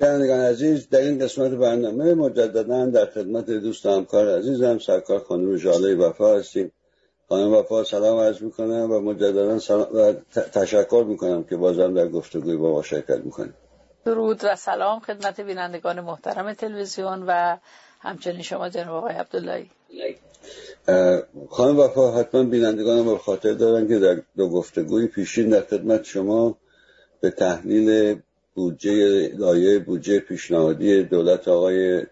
بینندگان عزیز در این قسمت برنامه مجددا در خدمت دوست همکار عزیزم سرکار خانم جاله وفا هستیم. خانم وفا سلام عرض می‌کنم و مجددا سلام و تشکر می‌کنم که بازم در گفتگوی با ما شرکت می‌کنیم درود و سلام خدمت بینندگان محترم تلویزیون و همچنین شما جناب آقای عبداللهی. خانم وفا حتما بینندگان ما خاطر دارن که در دو گفتگوی پیشین در خدمت شما به تحلیل بودجه لایه بودجه پیشنهادی دولت آقای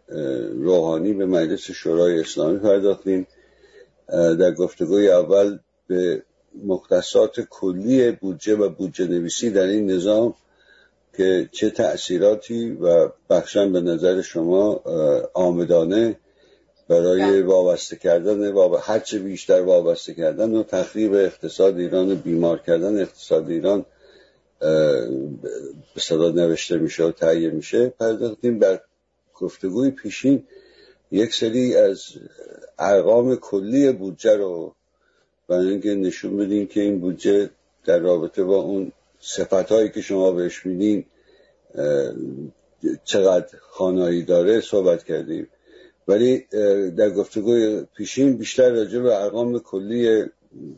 روحانی به مجلس شورای اسلامی پرداختیم در گفتگوی اول به مختصات کلی بودجه و بودجه نویسی در این نظام که چه تأثیراتی و بخشن به نظر شما آمدانه برای بله. وابسته کردن و هرچه بیشتر وابسته کردن و تخریب اقتصاد ایران بیمار کردن اقتصاد ایران به نوشته میشه و تهیه میشه پرداختیم بر گفتگوی پیشین یک سری از ارقام کلی بودجه رو برای اینکه نشون بدیم که این بودجه در رابطه با اون صفت هایی که شما بهش میدین چقدر خانایی داره صحبت کردیم. ولی در گفتگوی پیشین بیشتر راجع به ارقام کلی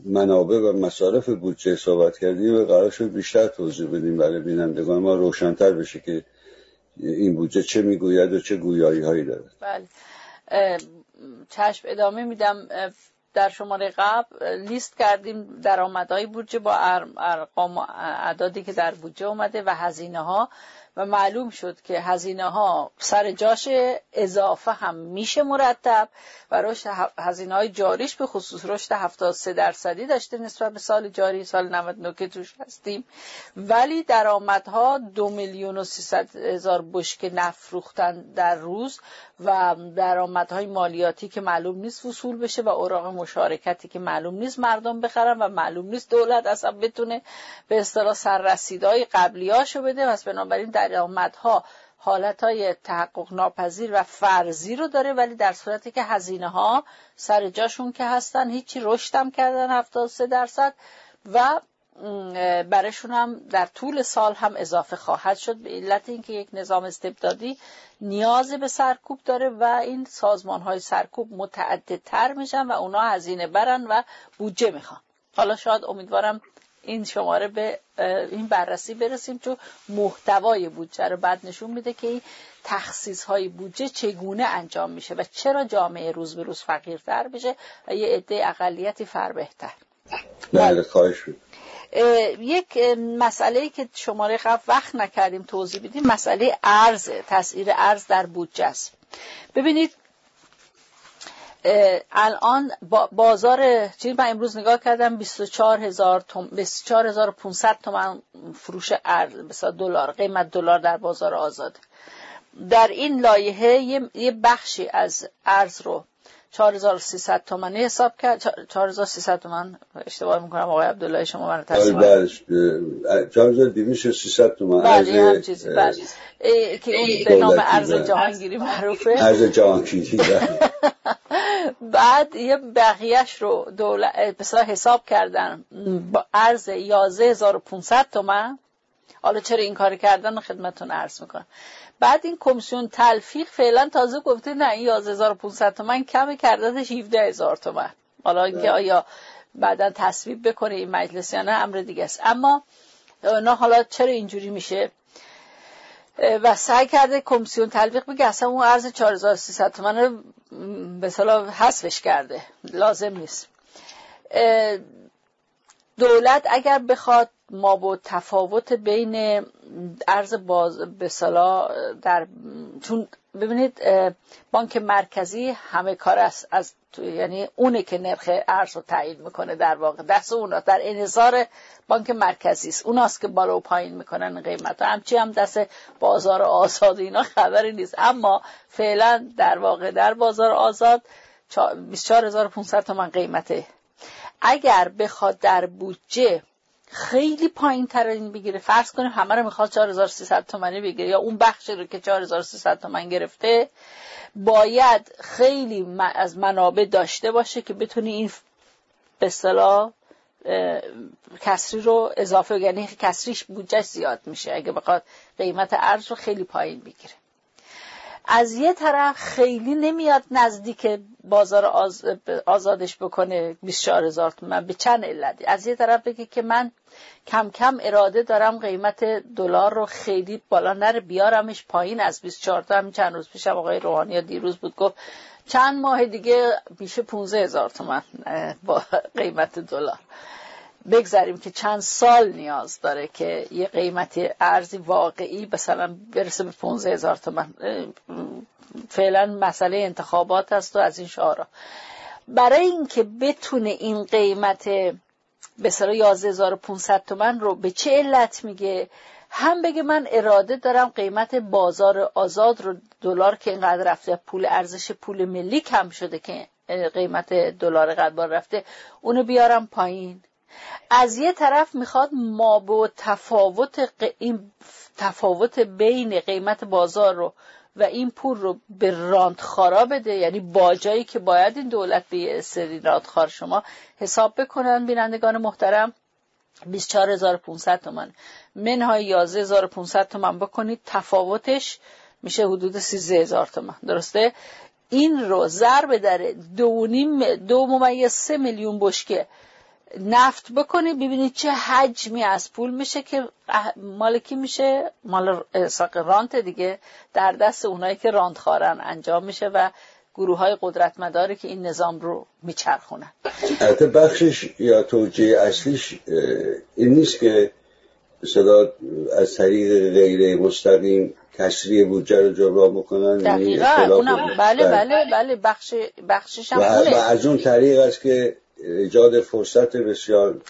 منابع و مصارف بودجه صحبت کردیم و قرار شد بیشتر توضیح بدیم. برای بینندگان ما روشنتر بشه که این بودجه چه می‌گوید و چه گویایی هایی داره بله چشم ادامه میدم. در شماره قبل لیست کردیم درآمدهای بودجه با ارقام اعدادی که در بودجه اومده و هزینه ها و معلوم شد که هزینه ها سر جاش اضافه هم میشه مرتب و رشد هزینه های جاریش به خصوص رشد 73 درصدی داشته نسبت به سال جاری سال 99 که توش هستیم. ولی درآمدها دو میلیون و سیصد هزار بشک نفروختن در روز و درآمدهای مالیاتی که معلوم نیست وصول بشه و اوراق مشارکتی که معلوم نیست مردم بخرن و معلوم نیست دولت اصلا بتونه به اصطلاح سررسیدهای قبلیاشو بده. پس بنابراین درآمدها حالت های تحقق ناپذیر و فرضی رو داره ولی در صورتی که هزینه ها سر جاشون که هستن هیچی رشدم کردن 73 درصد و برشون هم در طول سال هم اضافه خواهد شد. به علت اینکه یک نظام استبدادی نیاز به سرکوب داره و این سازمان های سرکوب متعددتر میشن و اونا هزینه برن و بودجه می‌خوان. حالا شاید امیدوارم این شماره به این بررسی برسیم چون محتوای بودجه رو بعد نشون میده که این تخصیص های بودجه چگونه انجام میشه و چرا جامعه روز به روز فقیرتر بشه و یه عده اقلیتی فر بهتر بله خواهش یک مسئله که شماره قبل وقت نکردیم توضیح بدیم مسئله ارز تاثیر ارز در بودجه است. ببینید الان بازار چیزی من امروز نگاه کردم 24000 توم 24500 تومان فروش ارز دلار قیمت دلار در بازار آزاد. در این لایحه یه بخشی از ارز رو 4300 تومانی حساب کرد. 4300 تومان. اشتباه می‌کنم آقای عبدالله شما من تصمیم بله. 4200 تومان. بله هم چیزی بله که به نام ارز جهانگیری معروفه. ارز جهانگیری بله. بعد یه بقیهش رو دولت حساب کردن. با ارز 11500 تومن. حالا چرا این کار کردن؟ خدمتون عرض می‌کنم. بعد این کمیسیون تلفیق فعلا تازه گفته نه این 11500 تومن کمه کردتش 17000 تومن. حالا اینکه بله. آیا بعدا تصویب بکنه این مجلس یا نه امر دیگه است. اما نه حالا چرا اینجوری میشه؟ و سعی کرده کمیسیون تلفیق بگه اصلا اون ارز 4300 تومن رو به صلاح حذفش کرده. لازم نیست. دولت اگر بخواد ما با تفاوت بین ارز باز به در چون ببینید بانک مرکزی همه کار است از یعنی اونه که نرخ ارز رو تعیین می‌کنه در واقع. دست اونا. در انحصار بانک مرکزی است. اوناست که بالا و پایین می‌کنن قیمت. همچی هم دست بازار آزاد اینا خبری نیست. اما فعلا در واقع در بازار آزاد 24500 تومن قیمته. اگر بخواد در بودجه خیلی پایین تر این بگیره. فرض کنیم همه رو می‌خواد 4300 تومانی بگیره یا اون بخشی رو که 4300 تومن گرفته باید خیلی از منابع داشته باشه که بتونی این به اصطلاح کسری رو اضافه یعنی کسریش بودجهش زیاد میشه. اگه بخواد قیمت ارز رو خیلی پایین بگیره. از یه طرف خیلی نمیاد نزدیک بازار آزادش بکنه 24 هزار تومن به چند علتی؟ از یه طرف بگه که من کم کم اراده دارم قیمت دلار رو خیلی بالا نره بیارمش پایین. از 24 تا همین چند روز پیشم آقای روحانی دیروز بود گفت چند ماه دیگه میشه 15 هزار تومن با قیمت دلار. بگذاریم که چند سال نیاز داره که یه قیمت ارزی واقعی مثلا برسه به 15 هزار تومن. فعلا مسئله انتخابات است و از این شعارا. برای اینکه بتونه این قیمت به سر 11500 تومن رو به چه علت میگه؟ هم بگه من اراده دارم قیمت بازار آزاد رو دلار که اینقدر رفته پول ارزش پول ملی کم شده که قیمت دلار قدر رفته اونو بیارم پایین. از یه طرف می‌خواد ما با تفاوت این تفاوت بین قیمت بازار رو و این پول رو به راندخارا بده یعنی باجایی که باید این دولت به سری راندخار شما حساب بکنن. بینندگان محترم 24500 تومن منهای 11500 تومن بکنید. تفاوتش میشه حدود 13000 تومن درسته؟ این رو ضرب در دو, نیم دو ممیز سه میلیون بشکه نفت بکنید ببینید چه حجمی از پول میشه که مالکی میشه؟ مال ساق رانت دیگه. در دست اونایی که راند خارن انجام میشه و گروه های قدرتمداری که این نظام رو میچرخونن. البته بخشش یا توجیه اصلیش این نیست که صدا از طریق غیر مستقیم کسری بودجه رو جبران بکنن یعنی دقیقا. اونم بله بله. بله بخش بخشش هم و, و از اون طریق است که ایجاد فرصت بسیار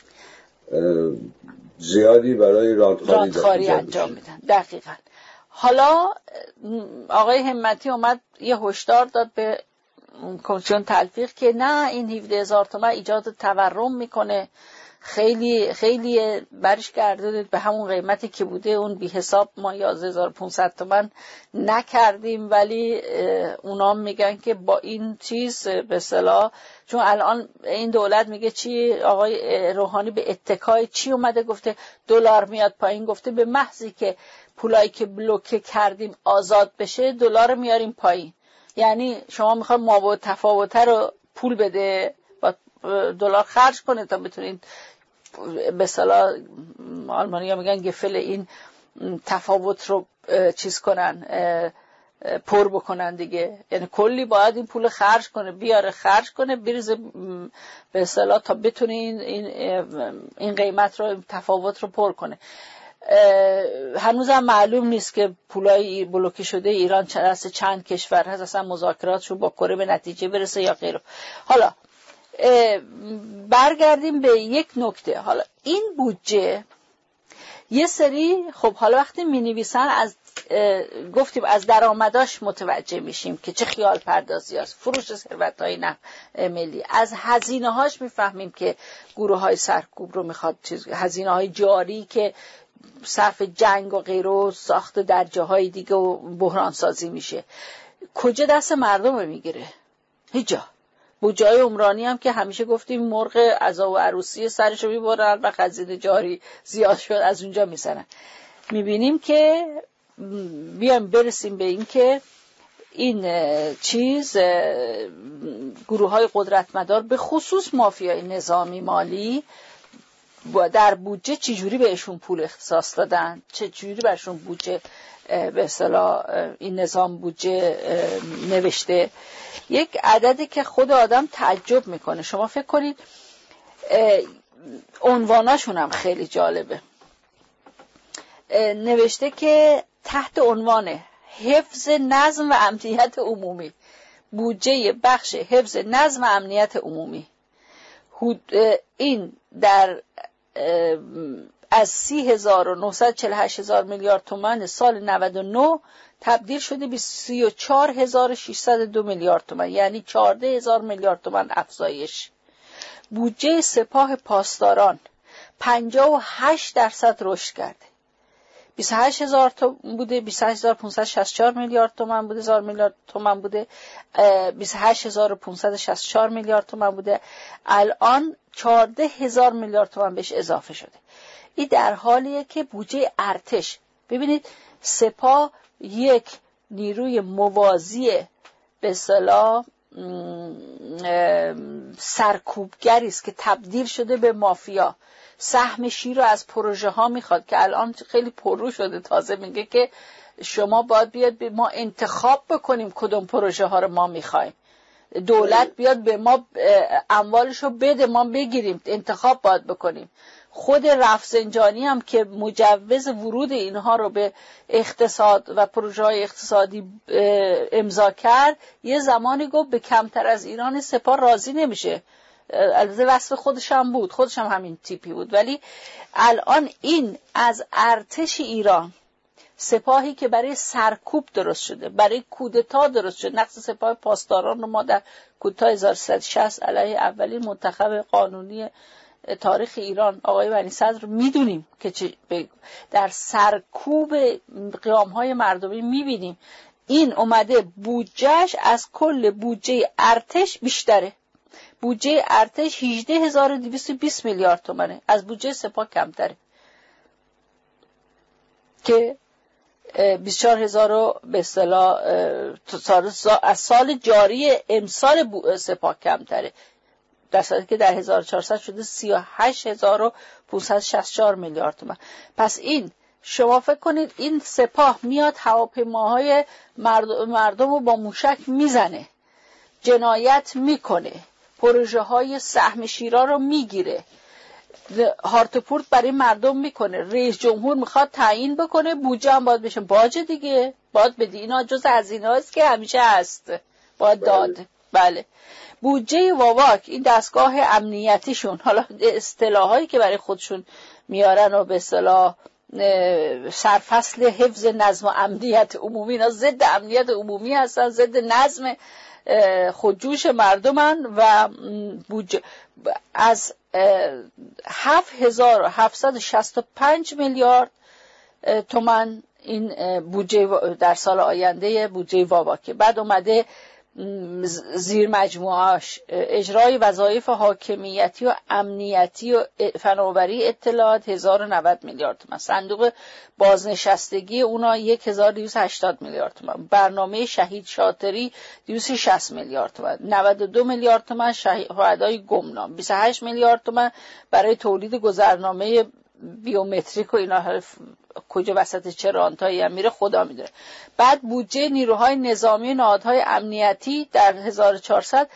زیادی برای راندخاری انجام میدن. دقیقا. حالا آقای همتی اومد یه هشدار داد به کمیسیون تلفیق که نه این 17 هزار تومن ایجاد تورم می‌کنه. خیلی خیلی برش گردونید به همون قیمتی که بوده. اون بی حساب ما 11500 تومن نکردیم ولی اونا میگن که با این چیز به صلاح چون الان این دولت میگه چی؟ آقای روحانی به اتکای چی اومده؟ گفته دلار میاد پایین. گفته به محضی که پولایی که بلوکه کردیم آزاد بشه دلار میاریم پایین. یعنی شما می‌خواد ما تفاوته رو پول بده دلار خرج کنه تا بتونید به صلاح آلمانی میگن گفل این تفاوت رو چیز کنن پر بکنن دیگه. یعنی کلی باید این پول خرج کنه بیاره خرج کنه بریزه به اصطلاح تا بتونه این, این قیمت رو تفاوت رو پر کنه. هنوز هم معلوم نیست که پولای بلوکه شده ایران چند چند کشور هست اصلا مذاکراتشو با کره به نتیجه برسه یا غیره. حالا برگردیم به یک نکته. حالا این بودجه یه سری خب حالا وقتی می نویسن از گفتیم از درآمداش متوجه میشیم که چه خیال پردازی هست. فروش ثروت های ملی. از هزینه هاش می‌فهمیم که گروه های سرکوب رو می‌خواد هزینه های جاری که صرف جنگ و غیره و ساخت در جاهای دیگه و بحران سازی میشه. کجا دست مردم رو می‌گیره؟ هیچ بوجای عمرانی هم که همیشه گفتیم مرغ عزا و عروسی سرش رو می‌برن و خزینه جاری زیاد شد از اونجا می‌زنن. می‌بینیم که بیایم برسیم به این که این چیز گروه های قدرتمدار به خصوص مافیای نظامی مالی در بودجه چجوری بهشون پول اختصاص دادن؟ چجوری برشون بودجه به اصطلاح این نظام بودجه نوشته. یک عددی که خود آدم تعجب می‌کنه. شما فکر کنید عنواناشون هم خیلی جالبه. نوشته که تحت عنوان حفظ نظم و امنیت عمومی. بودجه بخش حفظ نظم و امنیت عمومی. این در از سی هزار و هزار میلیارد تومن سال 99 تبدیل شده به سی و چار هزار دو میلیارد تومن یعنی چارده هزار میلیارد تومن افزایش. بودجه سپاه پاسداران 58 درصد رشد کرده 28 هزار بوده 28564 میلیارد تومن بوده هزار میلیارد تومن بوده 28564 میلیارد تومن بوده. الان 14 هزار میلیارد تومن بهش اضافه شده. این در حالیه که بودجه ارتش. ببینید سپاه یک نیروی موازی به صلاح سرکوبگری است که تبدیل شده به مافیا. سهم شیر رو از پروژه ها می‌خواد که الان خیلی پرو شده. تازه میگه که شما باید بیاد به ما انتخاب بکنیم کدوم پروژه ها رو ما می‌خوایم. دولت بیاد به ما اموالش رو بده ما بگیریم انتخاب باید بکنیم. خود رفزنجانی هم که مجوز ورود اینها رو به اقتصاد و پروژه اقتصادی امضا کرد یه زمانی گفت به کمتر از ایران سپاه راضی نمیشه. البته وصف خودش هم بود خودش هم همین تیپی بود. ولی الان این از ارتش ایران سپاهی که برای سرکوب درست شده برای کودتا درست شده نقص سپاه پاسداران رو ما در کودتا 1360 علیه اولین منتخب قانونی تاریخ ایران آقای بنی صدر می‌دونیم که در سرکوب قیام های مردمی می‌بینیم. این اومده بودجهش از کل بودجه ارتش بیشتره. بودجه ارتش 18220 میلیارد تومنه. از بودجه سپاه کمتره. که 24 هزار به اصطلاح از سال جاری امسال سپاه کمتره. در صورتی که در 1400 شده 38564 میلیارد تومن پس این شما فکر کنید این سپاه میاد هواپیماهای مردم رو با موشک می‌زنه جنایت می‌کنه پروژه های سهم شیرا رو می‌گیره. هارتپورت برای مردم می‌کنه. رئیس جمهور می‌خواد تعیین بکنه بودجه هم باید بشه. باج دیگه. باید بدی. اینا جز از این که همیشه هست. باید داد. بله, بله. بودجه واواک این دستگاه امنیتیشون حالا اصطلاحایی که برای خودشون میارن و به اصطلاح سرفصل حفظ نظم و امنیت عمومی اینا ضد امنیت عمومی هستن ضد نظم خودجوش مردمن و بودجه از 7765 میلیارد تومن این بودجه در سال آینده بودجه واواکه بعد اومده زیر مجموعاش اجرای وظایف حاکمیتی و امنیتی و فناوری اطلاعات 1090 میلیارد تومن صندوق بازنشستگی اونا 1280 میلیارد تومن برنامه شهید شاطری 260 میلیارد تومن 92 میلیارد تومن شهدای گمنام. 28 میلیارد تومن برای تولید گذرنامه بیومتریک و اینا. کجا وسط چه رانتایی هم میره خدا می‌دونه. بعد بودجه نیروهای نظامی نهادهای امنیتی در 1400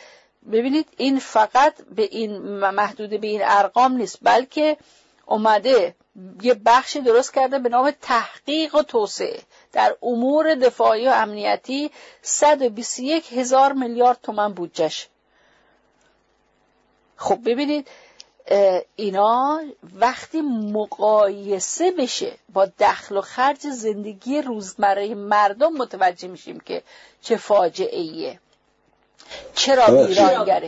ببینید این فقط به این محدود به این ارقام نیست بلکه اومده یه بخشی درست کرده به نام تحقیق و توسعه. در امور دفاعی و امنیتی 121 هزار میلیارد تومن بودجش خب ببینید اینا وقتی مقایسه بشه با دخل و خرج زندگی روزمره مردم متوجه میشیم که چه فاجعه ایه چرا ویرانگره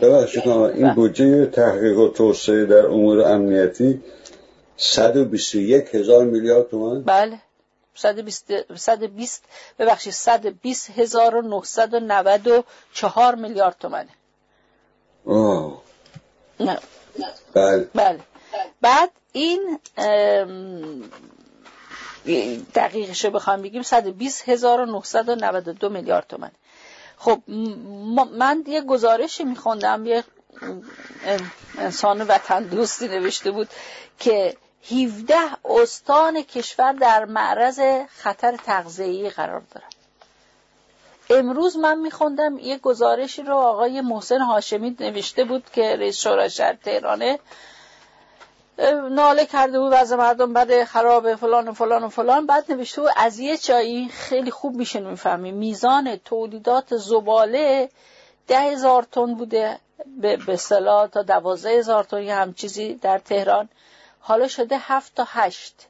این بودجه تحقیق و توسعه در امور امنیتی 121 هزار میلیارد تومان؟ بله. 120 120 ببخشید 120 هزار و 994 میلیارد تومنه. آه. نه. بله. بله. بعد این دقیقش رو بخوام بگیم 120992 میلیارد تومن خب من یه گزارشی میخوندم یه انسان وطن دوستی نوشته بود که 17 استان کشور در معرض خطر تغذیه‌ای قرار دارن. امروز من میخوندم یه گزارشی رو آقای محسن هاشمی نوشته بود که رئیس شورای شهر تهرانه ناله کرده بود از مردم بعد خراب فلان و فلان و فلان. بعد نوشته بود از یه چایی خیلی خوب میشه می‌فهمی میزان تولیدات زباله ده هزار تن بوده. به صلاح تا دوازده هزار تن هم چیزی در تهران. حالا شده هفت تا هشت.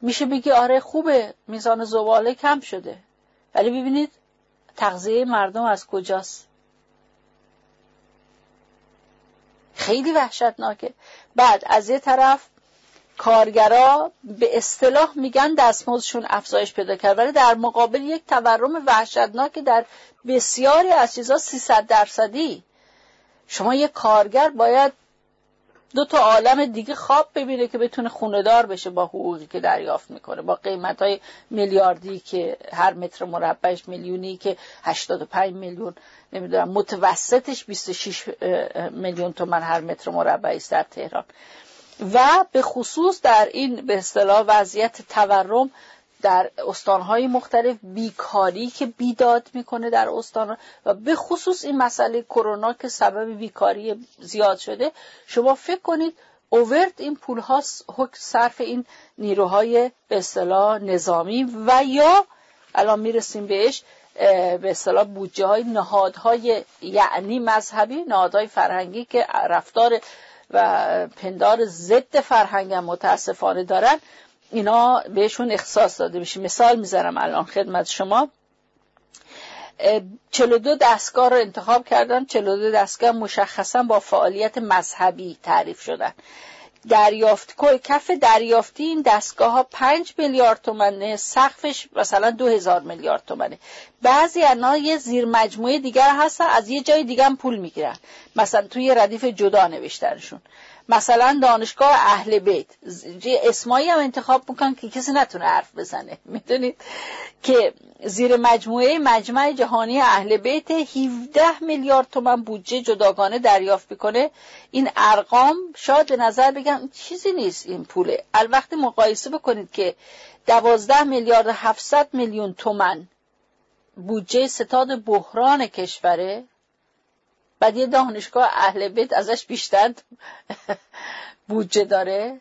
میشه بگی آره خوبه. میزان زباله کم شده. ولی ببینید تغذیه مردم از کجاست؟ خیلی وحشتناکه. بعد از یه طرف کارگرا به اصطلاح میگن دستمزدشون افزایش پیدا کرد ولی در مقابل یک تورم وحشتناک در بسیاری از چیزها 300 درصدی. شما یک کارگر باید دو تا عالم دیگه خواب ببینه که بتونه خونه دار بشه با حقوقی که دریافت می‌کنه با قیمت های میلیاردی که هر متر مربعش میلیونی که 85 میلیون نمی‌دونم متوسطش 26 میلیون تومن هر متر مربعی است در تهران. و به خصوص در این به اصطلاح وضعیت تورم در استانهای مختلف بیکاری که بیداد می‌کنه در استان و به خصوص این مسئله کرونا که سبب بیکاری زیاد شده شما فکر کنید اوورد این پول ها صرف این نیروهای به اصطلاح نظامی و یا الان می‌رسیم بهش به اصطلاح بودجه های نهادهای یعنی مذهبی نهادهای فرهنگی که رفتار و پندار ضد فرهنگ متاسفانه دارن. اینا بهشون اختصاص داده میشه. مثال می‌ذارم الان خدمت شما. 42 دستگاه رو انتخاب کردن. 42 دستگاه مشخصا با فعالیت مذهبی تعریف شدن. دریافت کف دریافتی این دستگاه ها 5 میلیارد تومنه سقفش مثلا 2000 میلیارد تومنه. بعضی انا یه زیر مجموعه دیگر هستن از یه جای دیگه هم پول می‌گیرن. مثلا توی ردیف جدا نوشتنشون. مثلا دانشگاه اهل بیت. اسمایی هم انتخاب می‌کنن که کسی نتونه حرف بزنه. می‌دونید؟ که زیر مجموعه مجمع جهانی اهل بیت 17 میلیارد تومن بودجه جداگانه دریافت می‌کنه. این ارقام شاید به نظر بگم چیزی نیست این پوله. الوقت مقایسه بکنید که 12 میلیارد 700 میلیون تومن بودجه ستاد بحران کشوره بعد یه دانشگاه اهل بیت ازش بیشتر بودجه داره.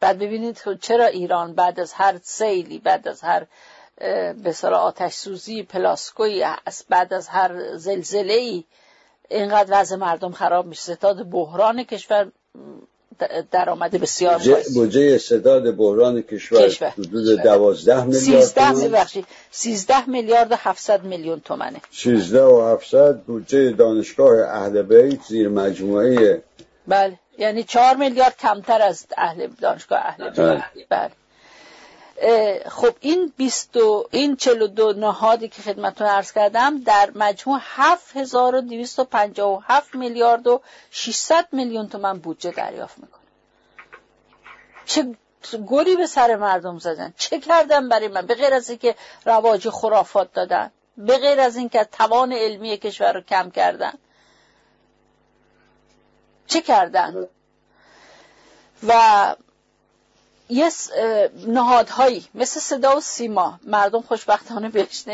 بعد ببینید چرا ایران بعد از هر سیلی بعد از هر به آتش سوزی پلاسکوی بعد از هر زلزله ای اینقدر وضع مردم خراب میشه. ستاد بحران کشور درآمد بسیار بودجه استعداد بحران کشور, حدود 12 میلیارد 13 13 میلیارد و 700 میلیون تومنه. 13 و 700 بودجه دانشگاه اهل بیت زیر مجموعه بله. یعنی 4 میلیارد کمتر از اهل دانشگاه اهل بیت. بله, بله. خب این 20 این 42 نهادی که خدمتتون عرض کردم در مجموع 7257 میلیارد و 600 میلیون تومن بودجه دریافت می‌کنه. چه گلی به سر مردم زدن. چه کردن برای من؟ به غیر از اینکه رواج خرافات دادن. به غیر از اینکه توان علمی کشور رو کم کردن. چه کردن؟ و یه نهادهایی. مثل صدا و سیما. مردم خوشبختانه بهش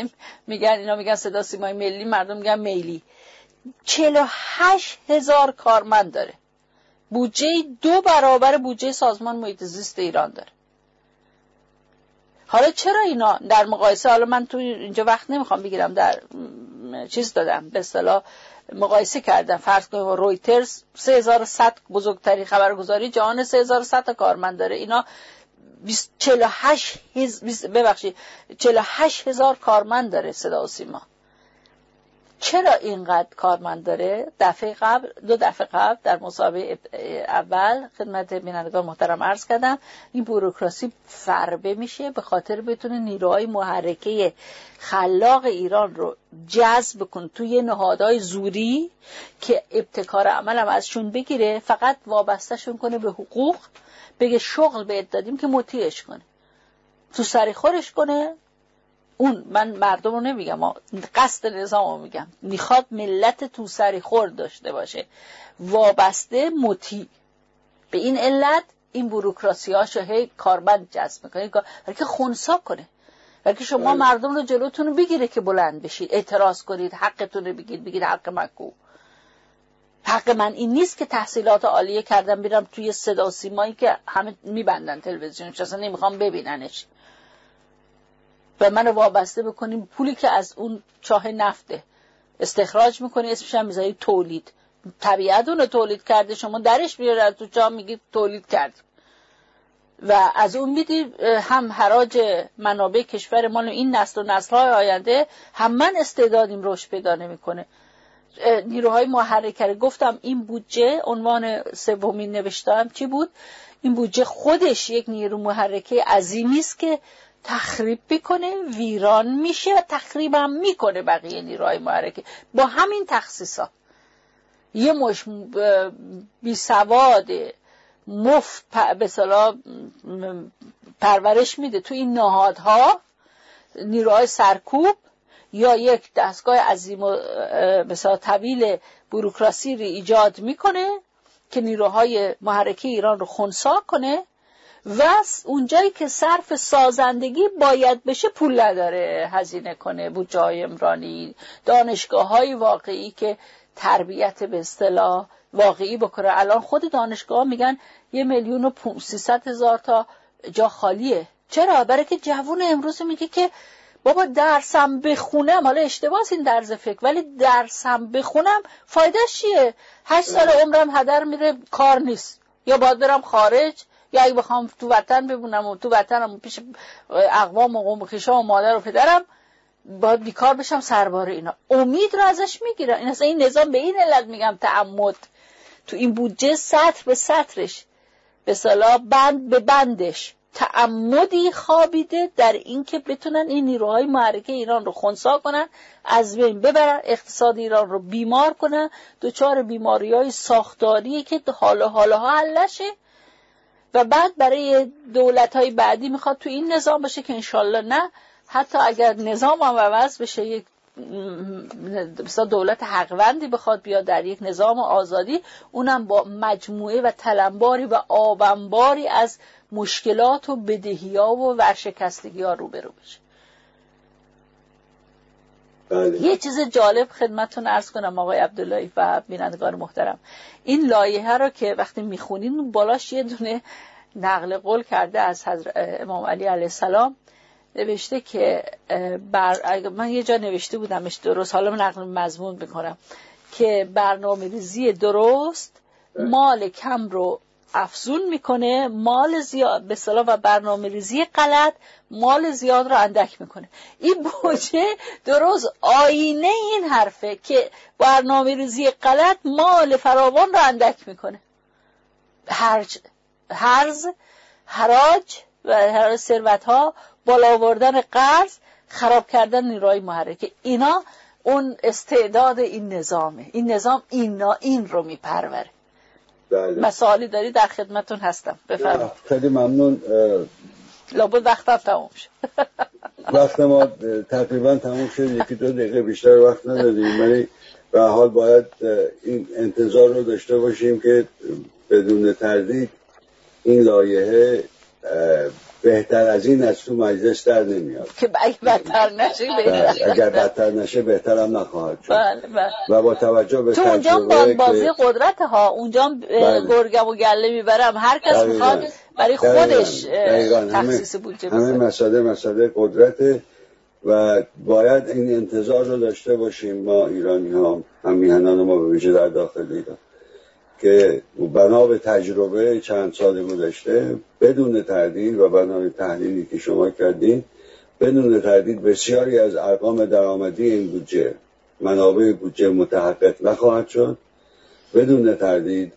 میگن اینا میگن صدا سیمای ملی مردم میگن میلی. 48 هزار کارمند داره. بودجه دو برابر بودجه سازمان محیط زیست ایران داره. حالا چرا اینا در مقایسه حالا من تو اینجا وقت نمی‌خوام بگیرم در چیز دادم. به اصطلاح مقایسه کردم. فرض کنیم رویترز 3100 بزرگترین خبرگزاری جهان 3100 تا کارمند داره. اینا 48 ببخشید 48 هزار کارمند داره صدا و سیما. چرا اینقدر کارمند داره؟ دفعه قبل دو دفعه قبل در مسابقه اول خدمت بینندگان محترم عرض کردم این بوروکراسی فربه میشه به خاطر بتونه نیروهای محرکه خلاق ایران رو جذب کن توی نهادهای زوری که ابتکار عملم ازشون بگیره فقط وابستهشون کنه به حقوق بگه شغل بهت دادیم که مطیعش کنه. تو سری خورش کنه اون من مردم رو نمیگم قصد نظام رو میگم. می‌خواد ملت تو سری خورد داشته باشه. وابسته مطیع. به این علت این بروکراسی هاشو هی کاربند جذب می‌کنه. برای که خونسا کنه. برای که شما بله. مردم رو جلوتون رو بگیره که بلند بشید. اعتراض کنید. حقتون رو بگید بگید حق من کو. حق من این نیست که تحصیلات عالیه کردم بیرم توی صدا سیمایی که همه میبندن تلویزیونش اصلا نمی‌خوام ببیننش. و منو وابسته بکنیم پولی که از اون چاه نفته. استخراج می‌کنی اسمش هم می‌ذاری تولید. طبیعت اونو تولید کرده شما درش میاره تو چاه میگی تولید کرد. و از اون میدی هم حراج منابع کشور ما این نسل و نسل های آینده هم من استعدادیم رشد پیدا نمی‌کنه. نیروهای محرکه گفتم این بودجه عنوان سومین نوشتم چی بود؟ این بودجه خودش یک نیرو محرکه عظیمی است که تخریب می‌کنه ویران میشه و تخریب می‌کنه بقیه نیروهای محرکه. با همین تخصیصات یه مش بی سواد مفت به پرورش میده. تو این نهادها نیروهای سرکوب یا یک دستگاه عظیم و مثلا طویل بروکراسی رو ایجاد می‌کنه که نیروهای محرکه ایران رو خونسا کنه. و اونجایی که صرف سازندگی باید بشه پول نداره هزینه کنه بود جای امرانی دانشگاه های واقعی که تربیت به اصطلاح واقعی بکنه. الان خود دانشگاه میگن یه میلیون و سیصد هزار تا جا خالیه. چرا؟ برای که جوون امروز میگه که بابا درسم بخونم. حالا اشتباه این درز فکر ولی درسم بخونم فایدهش چیه؟ هشت سال عمرم هدر میره کار نیست. یا باید برم خارج یا اگه بخوام تو وطن ببونم و تو وطنم پیش اقوام و قوم و مادر و پدرم باید بیکار بشم سربار اینا. امید رو ازش می‌گیرن این اصلا این نظام به این علت میگم تعمد. تو این بودجه سطر به سطرش به صلاح بند به بندش. تعمدی خوابیده در اینکه بتونن این نیروهای معرکه ایران رو خونسا کنن از بین ببرن اقتصاد ایران رو بیمار کنن. دچار بیماری های ساختاریه که حالا حالا حلشه و بعد برای دولت های بعدی می‌خواد تو این نظام باشه که انشالله نه حتی اگر نظام هم عوض بشه یک دولت حقوندی بخواد بیاد در یک نظام آزادی اونم با مجموعه و تلمباری و آبنباری از مشکلات و بدهی ها و ورشکستگی ها روبرو بشه. بله. یه چیز جالب خدمتون ارز کنم آقای عبداللهی و بینندگان محترم. این لایحه رو که وقتی می‌خونین بالاش یه دونه نقل قول کرده از حضرت امام علی علیه السلام. نوشته که بر... من یه جا نوشته بودمش درست حالا من نقل مضمون می‌کنم که برنامه ریزی درست مال کم رو افزون می‌کنه مال زیاد به صلاح و برنامه ریزی غلط مال زیاد رو اندک می‌کنه. این بوجه درست آینه این حرفه که برنامه ریزی غلط مال فراوان رو اندک می‌کنه. هرج هرز حراج و ثروت ها بالا آوردن قرض خراب کردن نیروهای محرکه. اینا اون استعداد این نظامه. این نظام اینا این رو میپروره. بله. مسائلی داری در خدمتون هستم. بفرمایید. خیلی ممنون لابد وقت تموم شد وقت ما تقریبا تموم شد یکی دو دقیقه بیشتر وقت نداریم. ولی به حال باید این انتظار رو داشته باشیم که بدون تردید این لایحه بهتر از این از تو مجلس در نمیاد. که اگه بدتر نشه بهتر. بله، اگر بدتر نشه بهتر هم نخواهد شد. بله بله. و با توجه به تو اونجا بازی قدرت ها اونجا بله. گرگم و گله می‌برم. هر کس می‌خواد برای خودش تخصیص بودجه همه مسئله مسئله قدرته و باید این انتظار رو داشته باشیم. ما ایرانی ها هم میهنان ما به ویژه در داخل ایران. که بنا به تجربه چند سال گذشته بدون تردید و بنا به تحلیلی که شما کردین بدون تردید بسیاری از ارقام درآمدی این بودجه منابع بودجه متحقق نخواهد شد. بدون تردید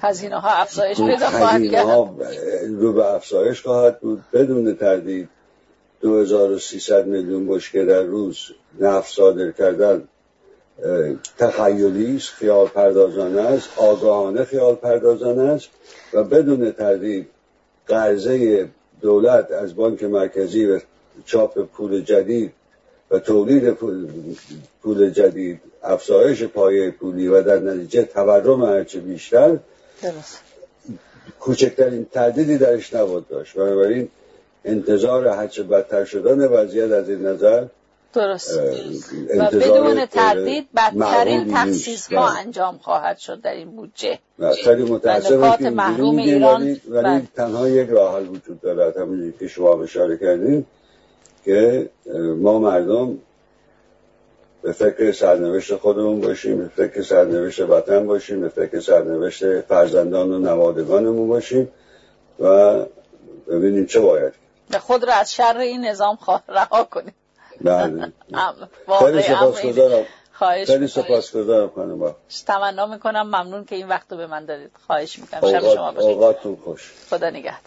هزینه ها افزایش پیدا خواهد رو به افزایش خواهد بود. بدون تردید 2300 میلیون بشکه در روز نفت صادر کردن تخیلی است خیال پردازانه است آگاهانه خیال پردازانه است و بدون تردید قرضه دولت از بانک مرکزی و چاپ پول جدید و تولید پول جدید افزایش پایه پولی و در نتیجه تورم هرچه بیشتر کوچکترین تردیدی درش نبود داشت. بنابراین انتظار هرچه بدتر شدن وضعیت از این نظر درست. و بدون تردید بدترین تخصیص ها انجام خواهد شد در این بودجه. خیلی متاسفم که محروم ایران ولی, بله. تنها یک راه حل وجود دارد همونجوری که شما اشاره کردیم که ما مردم به فکر سرنوشت خودمون باشیم به فکر سرنوشت وطن باشیم به فکر سرنوشت فرزندان و نوادگانمون باشیم و ببینیم چه باید خود را از شر این نظام رها کنیم. بله. خیلی سپاس گذارم خیلی سپاسگزارم خانم تمنا می‌کنم. ممنون که این وقت رو به من دادید. خواهش می‌کنم. شب شما بخیر اوقاتون خوش. خدا نگهدار.